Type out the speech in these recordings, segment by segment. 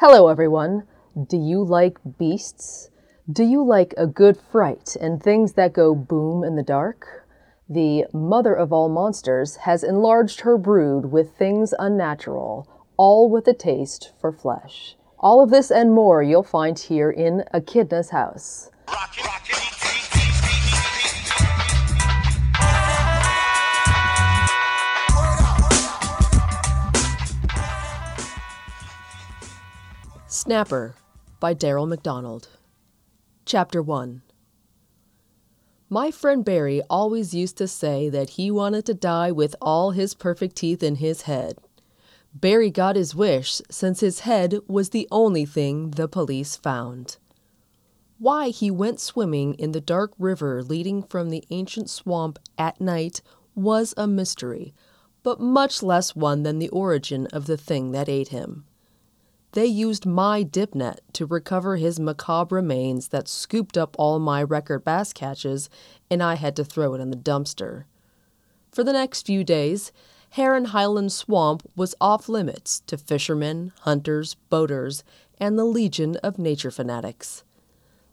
Hello, everyone. Do you like beasts? Do you like a good fright and things that go boom in the dark? The mother of all monsters has enlarged her brood with things unnatural, all with a taste for flesh. All of this and more you'll find here in Echidna's house. Snapper by Darrell McDonald. Chapter 1 My friend Barry always used to say that he wanted to die with all his perfect teeth in his head. Barry got his wish since his head was the only thing the police found. Why he went swimming in the dark river leading from the ancient swamp at night was a mystery, but much less one than the origin of the thing that ate him. They used my dip net to recover his macabre remains that scooped up all my record bass catches, and I had to throw it in the dumpster. For the next few days, Heron Highland Swamp was off limits to fishermen, hunters, boaters, and the legion of nature fanatics.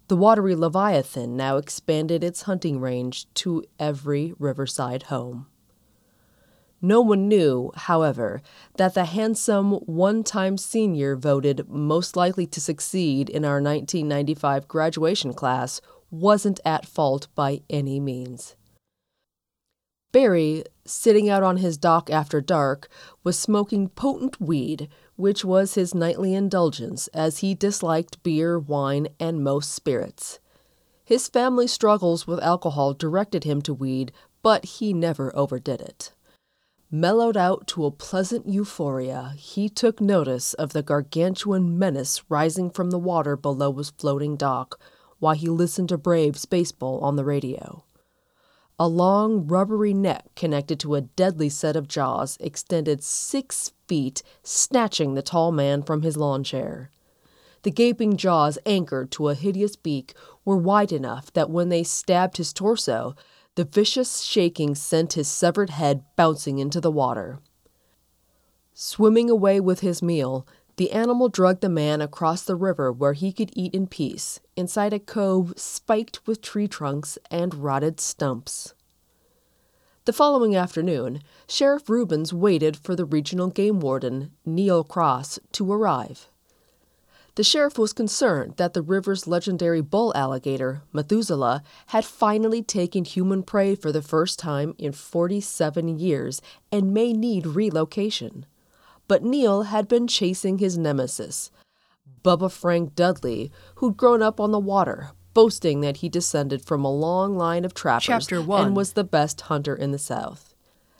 The watery Leviathan now expanded its hunting range to every riverside home. No one knew, however, that the handsome one time senior voted most likely to succeed in our 1995 graduation class wasn't at fault by any means. Barry, sitting out on his dock after dark, was smoking potent weed, which was his nightly indulgence, as he disliked beer, wine, and most spirits. His family struggles with alcohol directed him to weed, but he never overdid it. Mellowed out to a pleasant euphoria, he took notice of the gargantuan menace rising from the water below his floating dock while he listened to Braves baseball on the radio. A long, rubbery neck connected to a deadly set of jaws extended six feet, snatching the tall man from his lawn chair. The gaping jaws, anchored to a hideous beak, were wide enough that when they stabbed his torso, the vicious shaking sent his severed head bouncing into the water. Swimming away with his meal, the animal dragged the man across the river where he could eat in peace, inside a cove spiked with tree trunks and rotted stumps. The following afternoon, Sheriff Rubens waited for the regional game warden, Neil Cross, to arrive. The sheriff was concerned that the river's legendary bull alligator, Methuselah, had finally taken human prey for the first time in 47 years and may need relocation but Neil had been chasing his nemesis, Bubba Frank Dudley, who'd grown up on the water, boasting that he descended from a long line of trappers and was the best hunter in the South.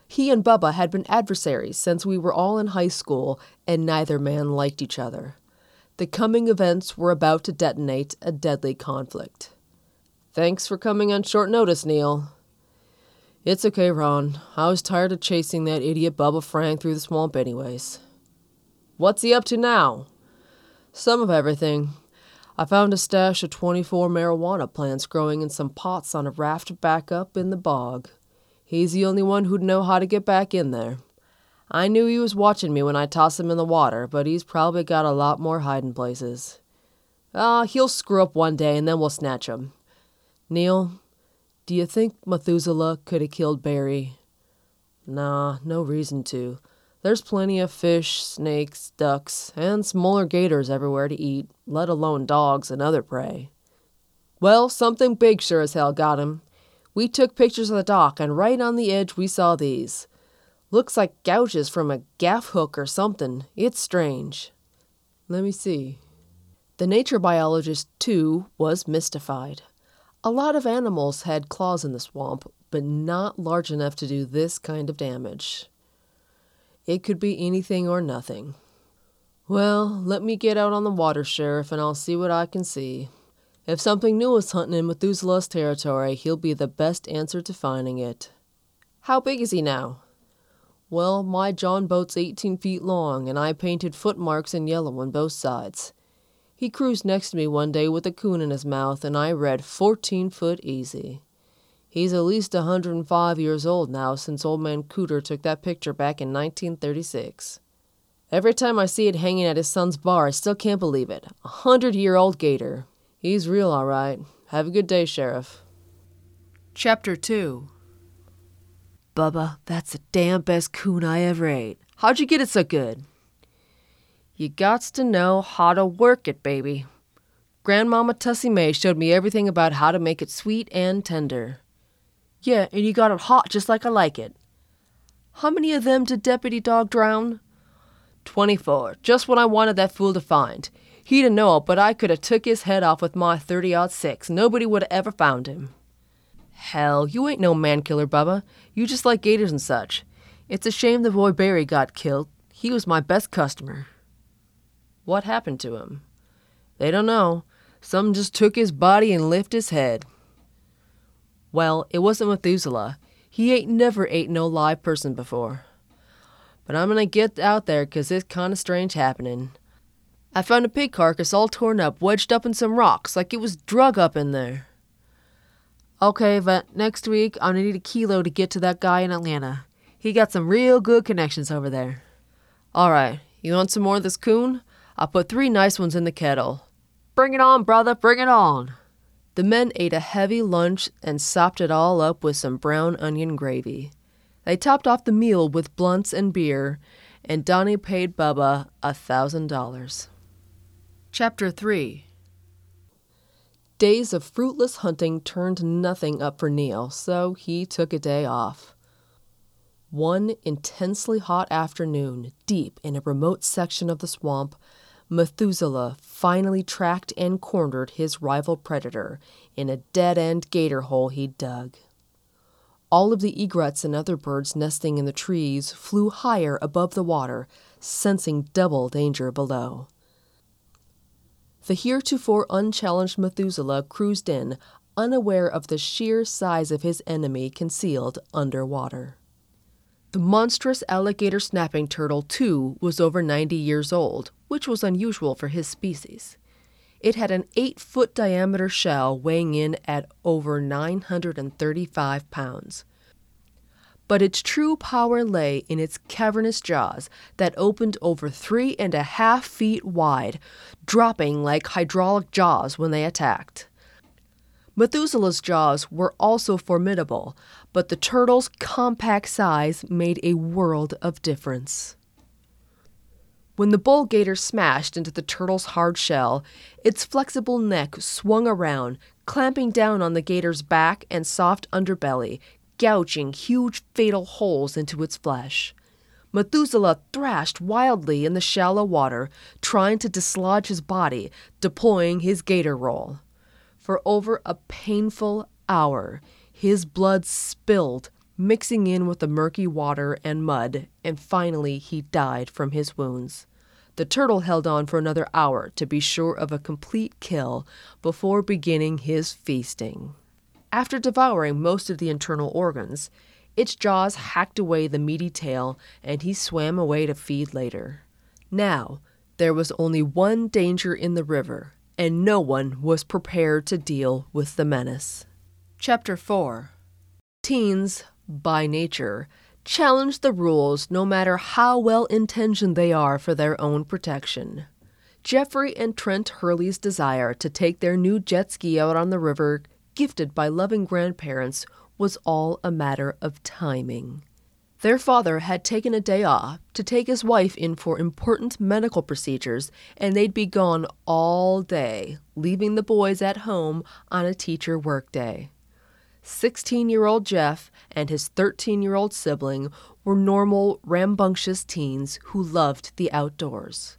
He and Bubba had been adversaries since we were all in high school, and neither man liked each other. The coming events were about to detonate a deadly conflict. Thanks for coming on short notice, Neil. It's okay, Ron. I was tired of chasing that idiot Bubba Frank through the swamp, anyways. What's he up to now? Some of everything. I found a stash of 24 marijuana plants growing in some pots on a raft back up in the bog. He's the only one who'd know how to get back in there. I knew he was watching me when I tossed him in the water, but he's probably got a lot more hiding places. Ah, he'll screw up one day and then we'll snatch him. Neil, do you think Methuselah could have killed Barry? Nah, no reason to. There's plenty of fish, snakes, ducks, and smaller gators everywhere to eat, let alone dogs and other prey. Well, something big sure as hell got him. We took pictures of the dock, and right on the edge we saw these. Looks like gouges from a gaff hook or something. It's strange. Let me see. The nature biologist, too, was mystified. A lot of animals had claws in the swamp, but not large enough to do this kind of damage. It could be anything or nothing. Well, let me get out on the water, Sheriff, and I'll see what I can see. If something new is hunting in Methuselah's territory, he'll be the best answer to finding it. How big is he now? Well, my John boat's 18 feet long, and I painted footmarks in yellow on both sides. He cruised next to me one day with a coon in his mouth, and I read 14 foot easy. He's at least a 105 years old now since old man Cooter took that picture back in 1936. Every time I see it hanging at his son's bar, I still can't believe it. A hundred year old gator. He's real, all right. Have a good day, Sheriff. Chapter 2 Bubba, that's the damn best coon I ever ate. How'd you get it so good? You gots to know how to work it, baby. Grandmama Tussie May showed me everything about how to make it sweet and tender. Yeah, and you got it hot just like I like it. How many of them did Deputy Dog drown? Twenty-four, just what I wanted that fool to find. He'd a know, but I could have took his head off with my thirty-odd six. Nobody would have ever found him. Hell, you ain't no man killer, Bubba. You just like gators and such. It's a shame the boy Barry got killed. He was my best customer. What happened to him? They don't know. Some just took his body and lifted his head. Well, it wasn't Methuselah. He ain't never ate no live person before. But I'm gonna get out there 'cause it's kinda strange happening. I found a pig carcass all torn up, wedged up in some rocks, like it was drug up in there. Okay, but next week I'm gonna need a kilo to get to that guy in Atlanta. He got some real good connections over there. All right, you want some more of this coon? I'll put three nice ones in the kettle. Bring it on, brother, bring it on. The men ate a heavy lunch and sopped it all up with some brown onion gravy. They topped off the meal with blunts and beer, and Donnie paid Bubba a thousand dollars. Chapter 3 Days of fruitless hunting turned nothing up for Neil, so he took a day off. One intensely hot afternoon, deep in a remote section of the swamp, Methuselah finally tracked and cornered his rival predator in a dead end gator hole he'd dug. All of the egrets and other birds nesting in the trees flew higher above the water, sensing double danger below. The heretofore unchallenged Methuselah cruised in, unaware of the sheer size of his enemy concealed under water. The monstrous alligator snapping turtle, too, was over 90 years old, which was unusual for his species. It had an 8 foot diameter shell weighing in at over 935 pounds. But its true power lay in its cavernous jaws that opened over three and a half feet wide, dropping like hydraulic jaws when they attacked. Methuselah's jaws were also formidable, but the turtle's compact size made a world of difference. When the bull gator smashed into the turtle's hard shell, its flexible neck swung around, clamping down on the gator's back and soft underbelly, gouging huge fatal holes into its flesh. Methuselah thrashed wildly in the shallow water, trying to dislodge his body, deploying his gator roll. For over a painful hour, his blood spilled, mixing in with the murky water and mud, and finally he died from his wounds. The turtle held on for another hour to be sure of a complete kill before beginning his feasting. After devouring most of the internal organs, its jaws hacked away the meaty tail, and he swam away to feed later. Now, there was only one danger in the river, and no one was prepared to deal with the menace. Chapter 4 Teens, by nature, challenge the rules no matter how well intentioned they are for their own protection. Jeffrey and Trent Hurley's desire to take their new jet ski out on the river, gifted by loving grandparents, was all a matter of timing. Their father had taken a day off to take his wife in for important medical procedures, and they'd be gone all day, leaving the boys at home on a teacher workday. 16 year old Jeff and his 13 year old sibling were normal, rambunctious teens who loved the outdoors.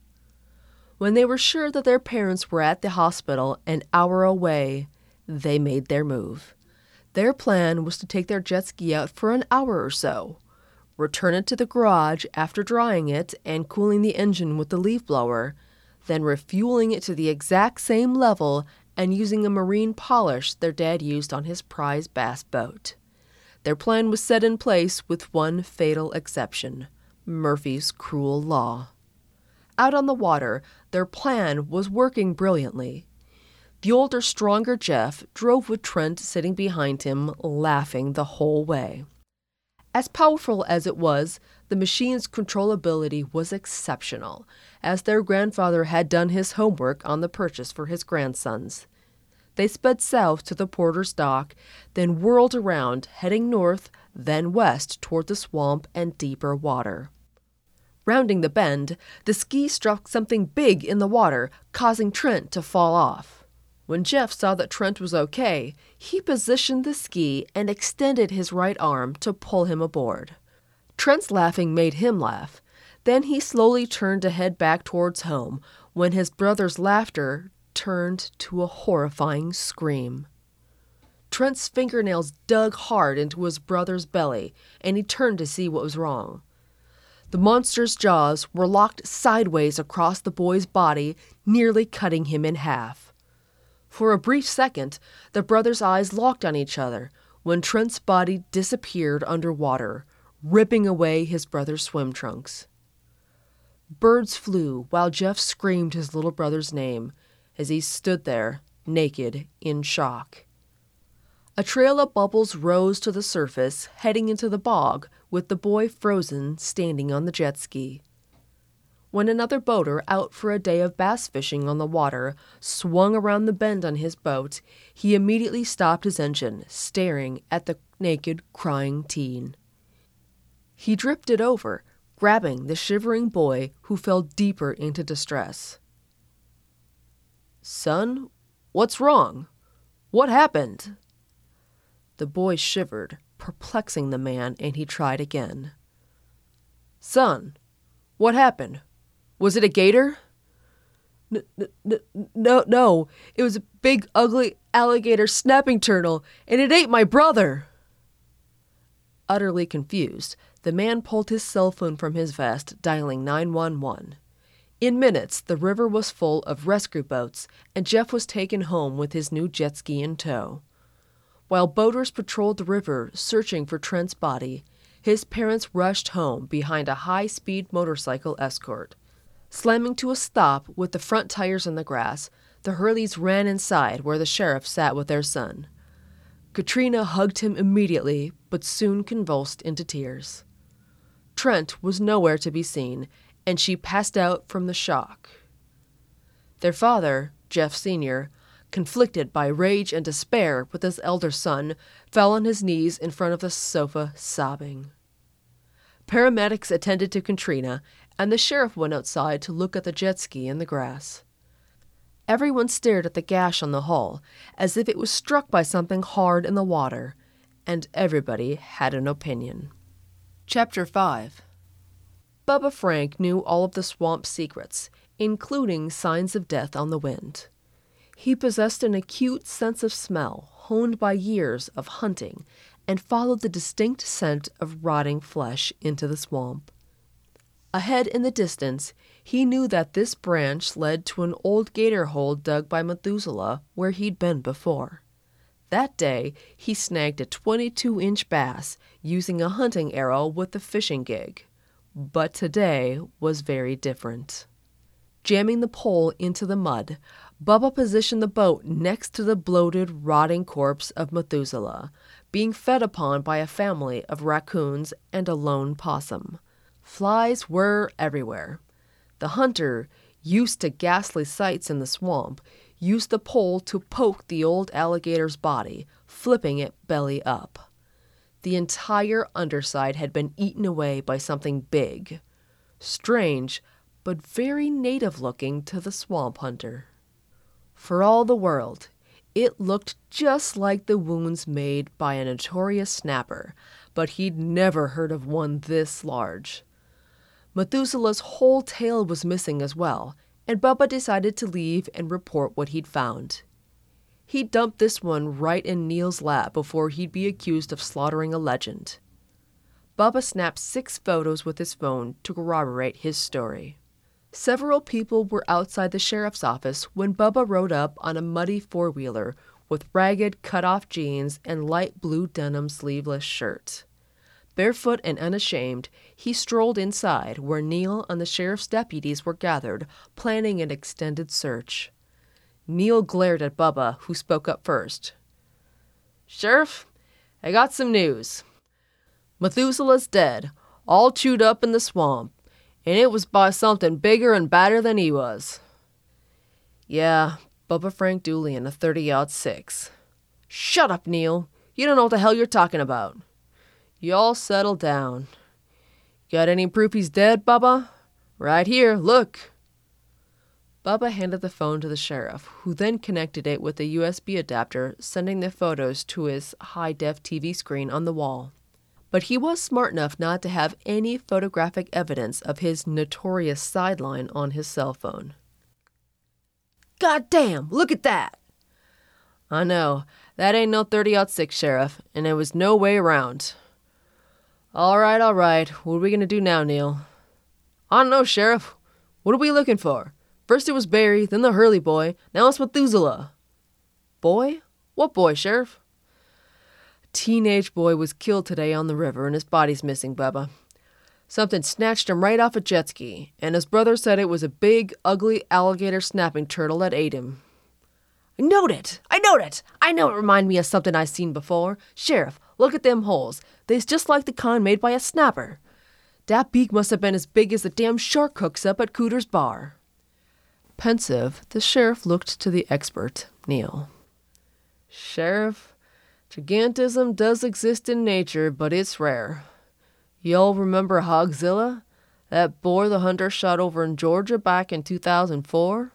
When they were sure that their parents were at the hospital an hour away, they made their move. Their plan was to take their jet ski out for an hour or so return it to the garage after drying it and cooling the engine with the leaf blower, then refueling it to the exact same level and using a marine polish their dad used on his prize bass boat. Their plan was set in place with one fatal exception Murphy's cruel law. Out on the water, their plan was working brilliantly. The older, stronger Jeff drove with Trent sitting behind him, laughing the whole way. As powerful as it was, the machine's controllability was exceptional, as their grandfather had done his homework on the purchase for his grandsons. They sped south to the porter's dock, then whirled around, heading north, then west toward the swamp and deeper water. Rounding the bend, the ski struck something big in the water, causing Trent to fall off. When Jeff saw that Trent was okay, he positioned the ski and extended his right arm to pull him aboard. Trent's laughing made him laugh. Then he slowly turned to head back towards home when his brother's laughter turned to a horrifying scream. Trent's fingernails dug hard into his brother's belly, and he turned to see what was wrong. The monster's jaws were locked sideways across the boy's body, nearly cutting him in half. For a brief second, the brothers' eyes locked on each other when Trent's body disappeared underwater, ripping away his brother's swim trunks. Birds flew while Jeff screamed his little brother's name as he stood there, naked, in shock. A trail of bubbles rose to the surface, heading into the bog, with the boy frozen standing on the jet ski. When another boater out for a day of bass fishing on the water swung around the bend on his boat, he immediately stopped his engine, staring at the naked, crying teen. He drifted over, grabbing the shivering boy who fell deeper into distress. Son, what's wrong? What happened? The boy shivered, perplexing the man, and he tried again. Son, what happened? Was it a gator? N- n- no, no. It was a big, ugly alligator snapping turtle, and it ate my brother. Utterly confused, the man pulled his cell phone from his vest, dialing 911. In minutes, the river was full of rescue boats, and Jeff was taken home with his new jet ski in tow. While boaters patrolled the river searching for Trent's body, his parents rushed home behind a high speed motorcycle escort. Slamming to a stop with the front tires in the grass, the Hurleys ran inside where the sheriff sat with their son. Katrina hugged him immediately, but soon convulsed into tears. Trent was nowhere to be seen, and she passed out from the shock. Their father, Jeff Sr., conflicted by rage and despair with his elder son, fell on his knees in front of the sofa, sobbing. Paramedics attended to Katrina, and the sheriff went outside to look at the jet ski in the grass. Everyone stared at the gash on the hull, as if it was struck by something hard in the water, and everybody had an opinion. Chapter 5 Bubba Frank knew all of the swamp's secrets, including signs of death on the wind. He possessed an acute sense of smell, honed by years of hunting, and followed the distinct scent of rotting flesh into the swamp. Ahead in the distance, he knew that this branch led to an old gator hole dug by Methuselah where he'd been before. That day, he snagged a 22 inch bass using a hunting arrow with a fishing gig. But today was very different. Jamming the pole into the mud, Bubba positioned the boat next to the bloated, rotting corpse of Methuselah, being fed upon by a family of raccoons and a lone possum. Flies were everywhere. The hunter, used to ghastly sights in the swamp, used the pole to poke the old alligator's body, flipping it belly up. The entire underside had been eaten away by something big. Strange, but very native looking to the swamp hunter. For all the world, it looked just like the wounds made by a notorious snapper, but he'd never heard of one this large. Methuselah's whole tail was missing as well, and Bubba decided to leave and report what he'd found. He dumped this one right in Neil's lap before he'd be accused of slaughtering a legend. Bubba snapped six photos with his phone to corroborate his story. Several people were outside the sheriff's office when Bubba rode up on a muddy four wheeler with ragged, cut off jeans and light blue denim sleeveless shirt. Barefoot and unashamed, he strolled inside where Neil and the sheriff's deputies were gathered, planning an extended search. Neil glared at Bubba, who spoke up first. Sheriff, I got some news. Methuselah's dead, all chewed up in the swamp, and it was by something bigger and badder than he was. Yeah, Bubba Frank Dooley in a 30 six. Shut up, Neil. You don't know what the hell you're talking about. You all settle down. Got any proof he's dead, Bubba? Right here, look. Bubba handed the phone to the sheriff, who then connected it with a USB adapter, sending the photos to his high def TV screen on the wall. But he was smart enough not to have any photographic evidence of his notorious sideline on his cell phone. God damn, look at that! I know, that ain't no 30 6, Sheriff, and there was no way around. All right, all right, what are we gonna do now, Neil? I don't know, Sheriff. What are we looking for? First it was Barry, then the Hurley boy, now it's Methuselah. Boy? What boy, Sheriff? Teenage boy was killed today on the river and his body's missing, Bubba. Something snatched him right off a jet ski, and his brother said it was a big, ugly alligator snapping turtle that ate him. I knowed it! I knowed it! I know it reminded me of something I seen before. Sheriff, look at them holes. They's just like the kind made by a snapper. That beak must have been as big as the damn shark hooks up at Cooter's bar. Pensive, the sheriff looked to the expert, Neil. Sheriff, gigantism does exist in nature, but it's rare. Y'all remember Hogzilla? That boar the hunter shot over in Georgia back in 2004?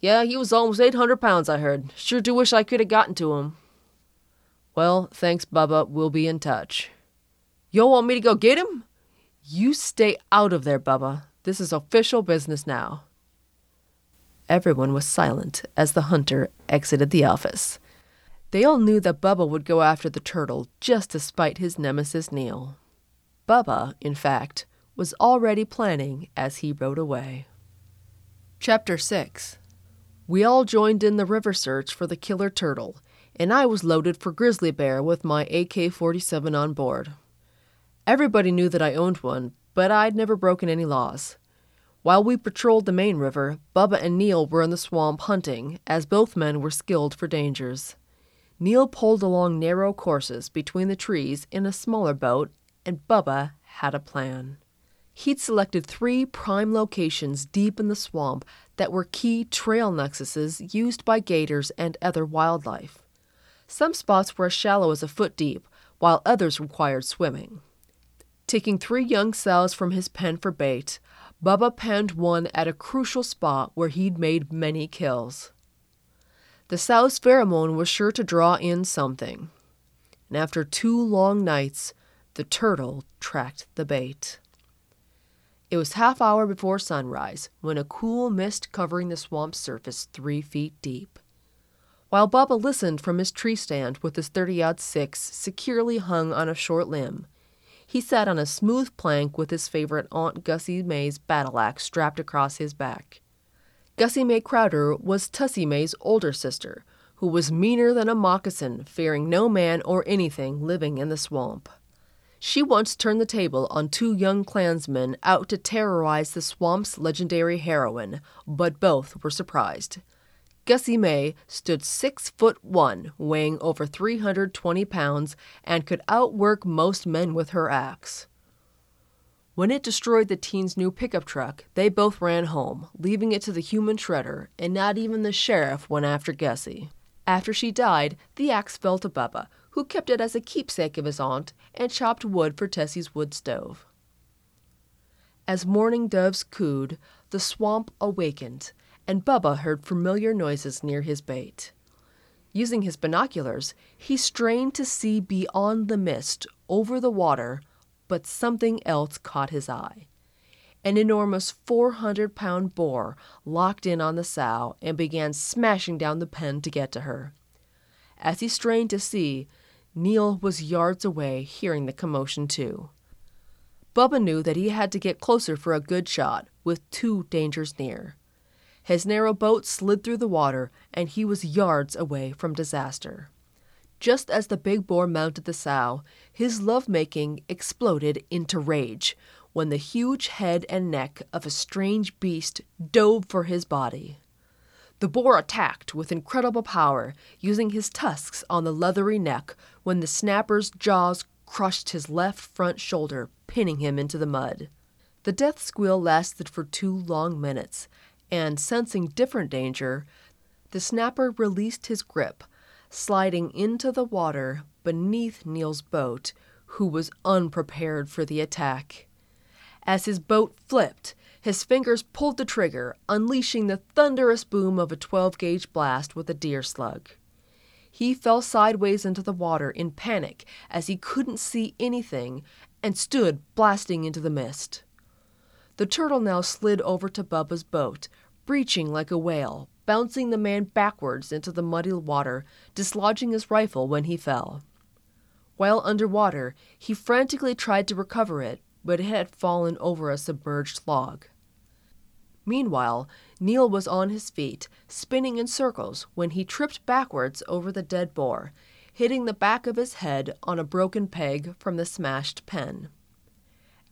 Yeah, he was almost 800 pounds, I heard. Sure do wish I could have gotten to him. Well, thanks, Bubba. We'll be in touch. Yo want me to go get him? You stay out of there, Bubba. This is official business now. Everyone was silent as the hunter exited the office. They all knew that Bubba would go after the turtle just to spite his nemesis Neil. Bubba, in fact, was already planning as he rode away. Chapter 6 We all joined in the river search for the killer turtle, and I was loaded for grizzly bear with my AK 47 on board. Everybody knew that I owned one, but I'd never broken any laws. While we patrolled the main river, Bubba and Neil were in the swamp hunting, as both men were skilled for dangers. Neil pulled along narrow courses between the trees in a smaller boat, and Bubba had a plan. He'd selected three prime locations deep in the swamp that were key trail nexuses used by gators and other wildlife. Some spots were as shallow as a foot deep, while others required swimming. Taking three young sows from his pen for bait, Bubba penned one at a crucial spot where he'd made many kills. The sow's pheromone was sure to draw in something, and after two long nights, the turtle tracked the bait. It was half hour before sunrise when a cool mist covering the swamp's surface three feet deep. While Bubba listened from his tree stand with his 30 odd six securely hung on a short limb, he sat on a smooth plank with his favorite Aunt Gussie May's battle axe strapped across his back. Gussie May Crowder was Tussie May's older sister, who was meaner than a moccasin, fearing no man or anything living in the swamp. She once turned the table on two young clansmen out to terrorize the swamp's legendary heroine, but both were surprised. Gussie May stood six foot one, weighing over 320 pounds, and could outwork most men with her axe. When it destroyed the teen's new pickup truck, they both ran home, leaving it to the human shredder, and not even the sheriff went after Gussie. After she died, the axe fell to Bubba, who kept it as a keepsake of his aunt and chopped wood for Tessie's wood stove. As mourning doves cooed, the swamp awakened, and Bubba heard familiar noises near his bait. Using his binoculars, he strained to see beyond the mist, over the water, but something else caught his eye. An enormous 400 pound boar locked in on the sow and began smashing down the pen to get to her. As he strained to see, Neil was yards away, hearing the commotion too. Bubba knew that he had to get closer for a good shot, with two dangers near. His narrow boat slid through the water, and he was yards away from disaster. Just as the big boar mounted the sow, his lovemaking exploded into rage when the huge head and neck of a strange beast dove for his body. The boar attacked with incredible power, using his tusks on the leathery neck when the snapper's jaws crushed his left front shoulder, pinning him into the mud. The death squeal lasted for two long minutes, and sensing different danger, the snapper released his grip, sliding into the water beneath Neil's boat, who was unprepared for the attack. As his boat flipped, his fingers pulled the trigger, unleashing the thunderous boom of a 12 gauge blast with a deer slug. He fell sideways into the water in panic as he couldn't see anything and stood blasting into the mist. The turtle now slid over to Bubba's boat, breaching like a whale, bouncing the man backwards into the muddy water, dislodging his rifle when he fell. While underwater, he frantically tried to recover it, but it had fallen over a submerged log. Meanwhile, Neil was on his feet, spinning in circles, when he tripped backwards over the dead boar, hitting the back of his head on a broken peg from the smashed pen.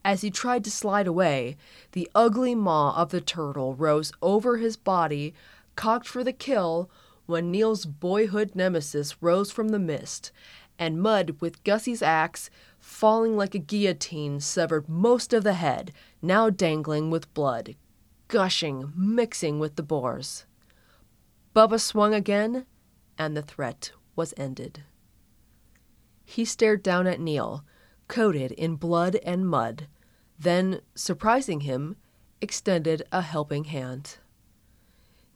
As he tried to slide away, the ugly maw of the turtle rose over his body, cocked for the kill, when Neil's boyhood nemesis rose from the mist, and Mud, with Gussie's axe, falling like a guillotine, severed most of the head, now dangling with blood, gushing, mixing with the boar's. Bubba swung again, and the threat was ended. He stared down at Neil, coated in blood and mud, then, surprising him, extended a helping hand.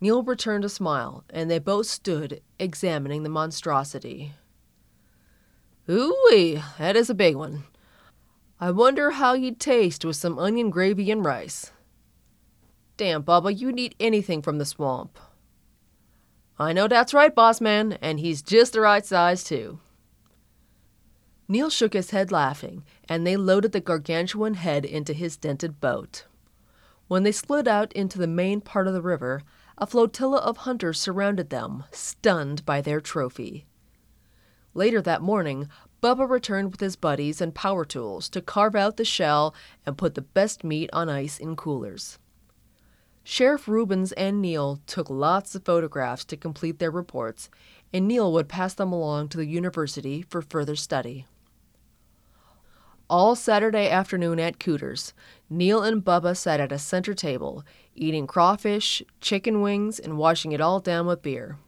Neil returned a smile, and they both stood examining the monstrosity. Ooh, that is a big one. I wonder how he'd taste with some onion gravy and rice. Damn, Bubba, you'd eat anything from the swamp. I know that's right, boss man, and he's just the right size, too. Neil shook his head laughing, and they loaded the gargantuan head into his dented boat. When they slid out into the main part of the river, a flotilla of hunters surrounded them, stunned by their trophy. Later that morning, Bubba returned with his buddies and power tools to carve out the shell and put the best meat on ice in coolers. Sheriff Rubens and Neil took lots of photographs to complete their reports, and Neil would pass them along to the university for further study. All Saturday afternoon at Cooter's, Neil and Bubba sat at a center table, eating crawfish, chicken wings, and washing it all down with beer.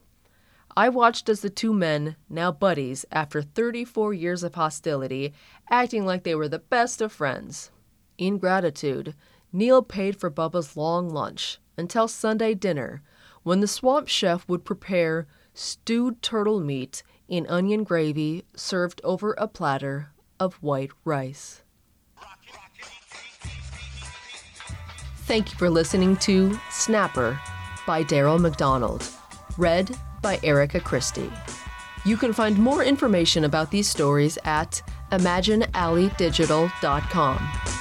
I watched as the two men, now buddies after 34 years of hostility, acting like they were the best of friends. In gratitude, Neil paid for Bubba's long lunch until Sunday dinner, when the swamp chef would prepare stewed turtle meat in onion gravy served over a platter of white rice. Thank you for listening to Snapper by Daryl McDonald, read by Erica Christie. You can find more information about these stories at imaginealleydigital.com.